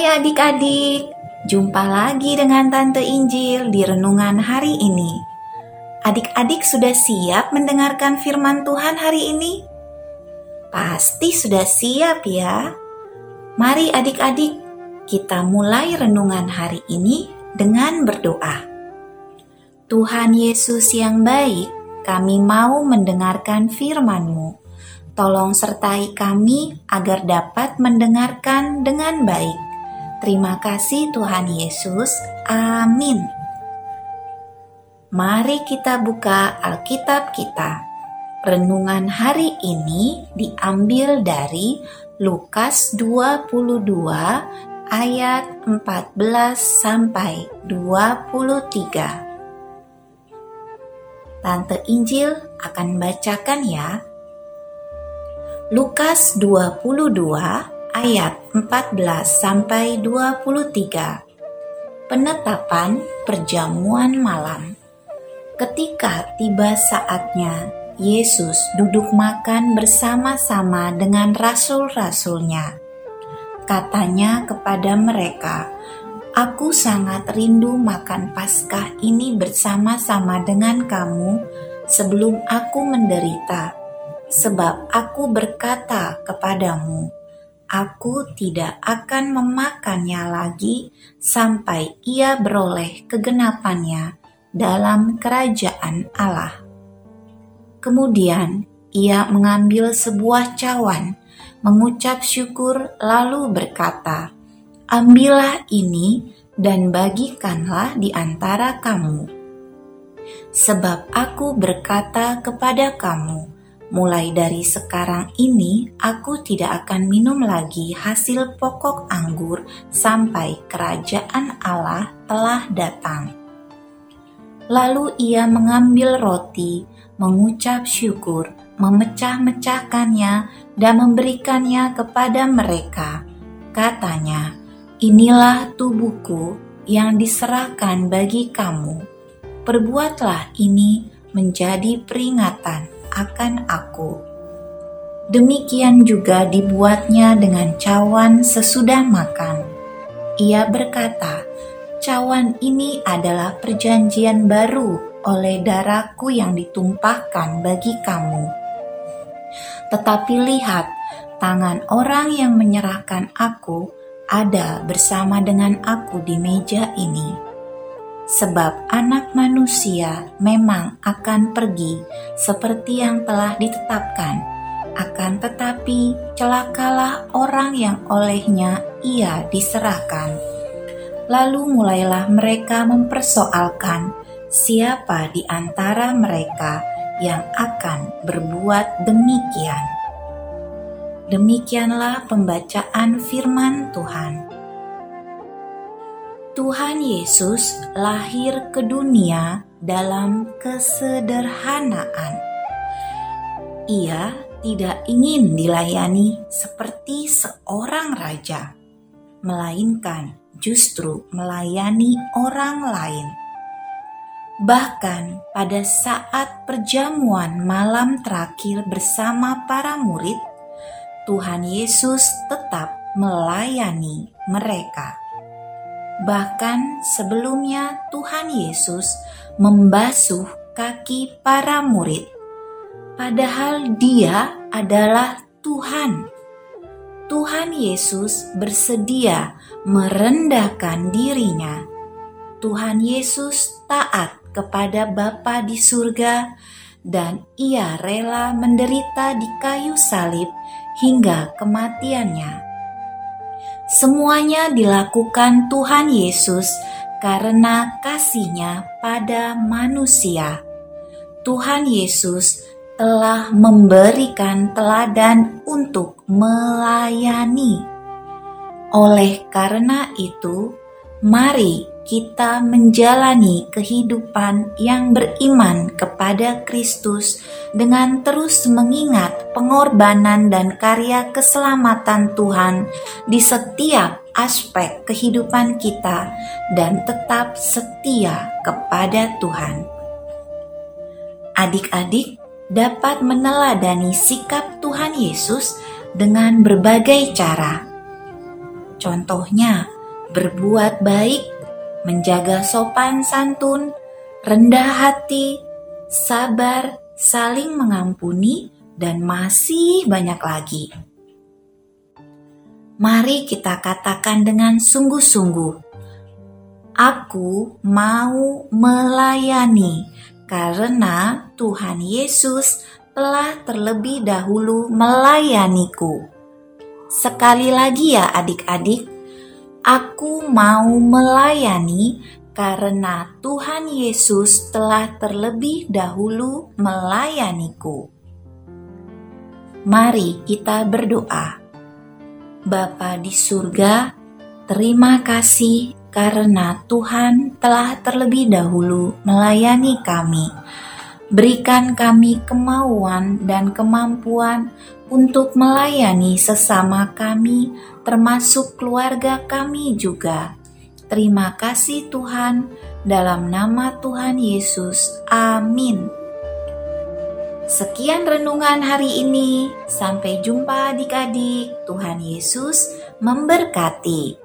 Hai adik-adik, jumpa lagi dengan Tante Injil di renungan hari ini. Adik-adik sudah siap mendengarkan firman Tuhan hari ini? Pasti sudah siap ya. Mari adik-adik, kita mulai renungan hari ini dengan berdoa. Tuhan Yesus yang baik, kami mau mendengarkan firman-Mu. Tolong sertai kami agar dapat mendengarkan dengan baik. Terima kasih Tuhan Yesus. Amin. Mari kita buka Alkitab kita. Renungan hari ini diambil dari Lukas 22 ayat 14 sampai 23. Tante Injil akan bacakan ya. Lukas 22 ayat 14 sampai 23. Penetapan perjamuan malam. Ketika tiba saatnya, Yesus duduk makan bersama-sama dengan rasul-rasulnya. Katanya kepada mereka, Aku sangat rindu makan Paskah ini bersama-sama dengan kamu sebelum aku menderita, sebab aku berkata kepadamu, aku tidak akan memakannya lagi sampai ia beroleh kegenapannya dalam kerajaan Allah. Kemudian ia mengambil sebuah cawan, mengucap syukur, lalu berkata, ambillah ini dan bagikanlah di antara kamu. Sebab aku berkata kepada kamu, mulai dari sekarang ini aku tidak akan minum lagi hasil pokok anggur sampai kerajaan Allah telah datang. Lalu ia mengambil roti, mengucap syukur, memecah-mecahkannya, dan memberikannya kepada mereka. Katanya, Inilah tubuhku yang diserahkan bagi kamu. Perbuatlah ini menjadi peringatan akan aku. Demikian juga dibuatnya dengan cawan sesudah makan. Ia berkata, "Cawan ini adalah perjanjian baru oleh darahku yang ditumpahkan bagi kamu." Tetapi lihat, tangan orang yang menyerahkan aku ada bersama dengan aku di meja ini. Sebab anak manusia memang akan pergi seperti yang telah ditetapkan, akan tetapi celakalah orang yang olehnya ia diserahkan. Lalu mulailah mereka mempersoalkan siapa di antara mereka yang akan berbuat demikian. Demikianlah pembacaan firman Tuhan. Tuhan Yesus lahir ke dunia dalam kesederhanaan. Ia tidak ingin dilayani seperti seorang raja, melainkan justru melayani orang lain. Bahkan pada saat perjamuan malam terakhir bersama para murid, Tuhan Yesus tetap melayani mereka. Bahkan sebelumnya, Tuhan Yesus membasuh kaki para murid, padahal Dia adalah Tuhan. Tuhan Yesus bersedia merendahkan dirinya. Tuhan Yesus taat kepada Bapa di surga, dan Ia rela menderita di kayu salib hingga kematiannya. Semuanya dilakukan Tuhan Yesus karena kasihnya pada manusia. Tuhan Yesus telah memberikan teladan untuk melayani. Oleh karena itu, mari kita menjalani kehidupan yang beriman kepada Kristus dengan terus mengingat pengorbanan dan karya keselamatan Tuhan di setiap aspek kehidupan kita dan tetap setia kepada Tuhan. Adik-adik dapat meneladani sikap Tuhan Yesus dengan berbagai cara Contohnya, berbuat baik, menjaga sopan santun, rendah hati, sabar, saling mengampuni, dan masih banyak lagi. Mari kita katakan dengan sungguh-sungguh, "Aku mau melayani karena Tuhan Yesus telah terlebih dahulu melayaniku." Sekali lagi, ya, adik-adik, aku mau melayani karena Tuhan Yesus telah terlebih dahulu melayaniku. Mari kita berdoa. Bapa di surga, terima kasih karena Tuhan telah terlebih dahulu melayani kami. Berikan kami kemauan dan kemampuan untuk melayani sesama kami, termasuk keluarga kami juga. Terima kasih, Tuhan. Dalam nama Tuhan Yesus, amin. Sekian renungan hari ini. Sampai jumpa adik-adik. Tuhan Yesus memberkati.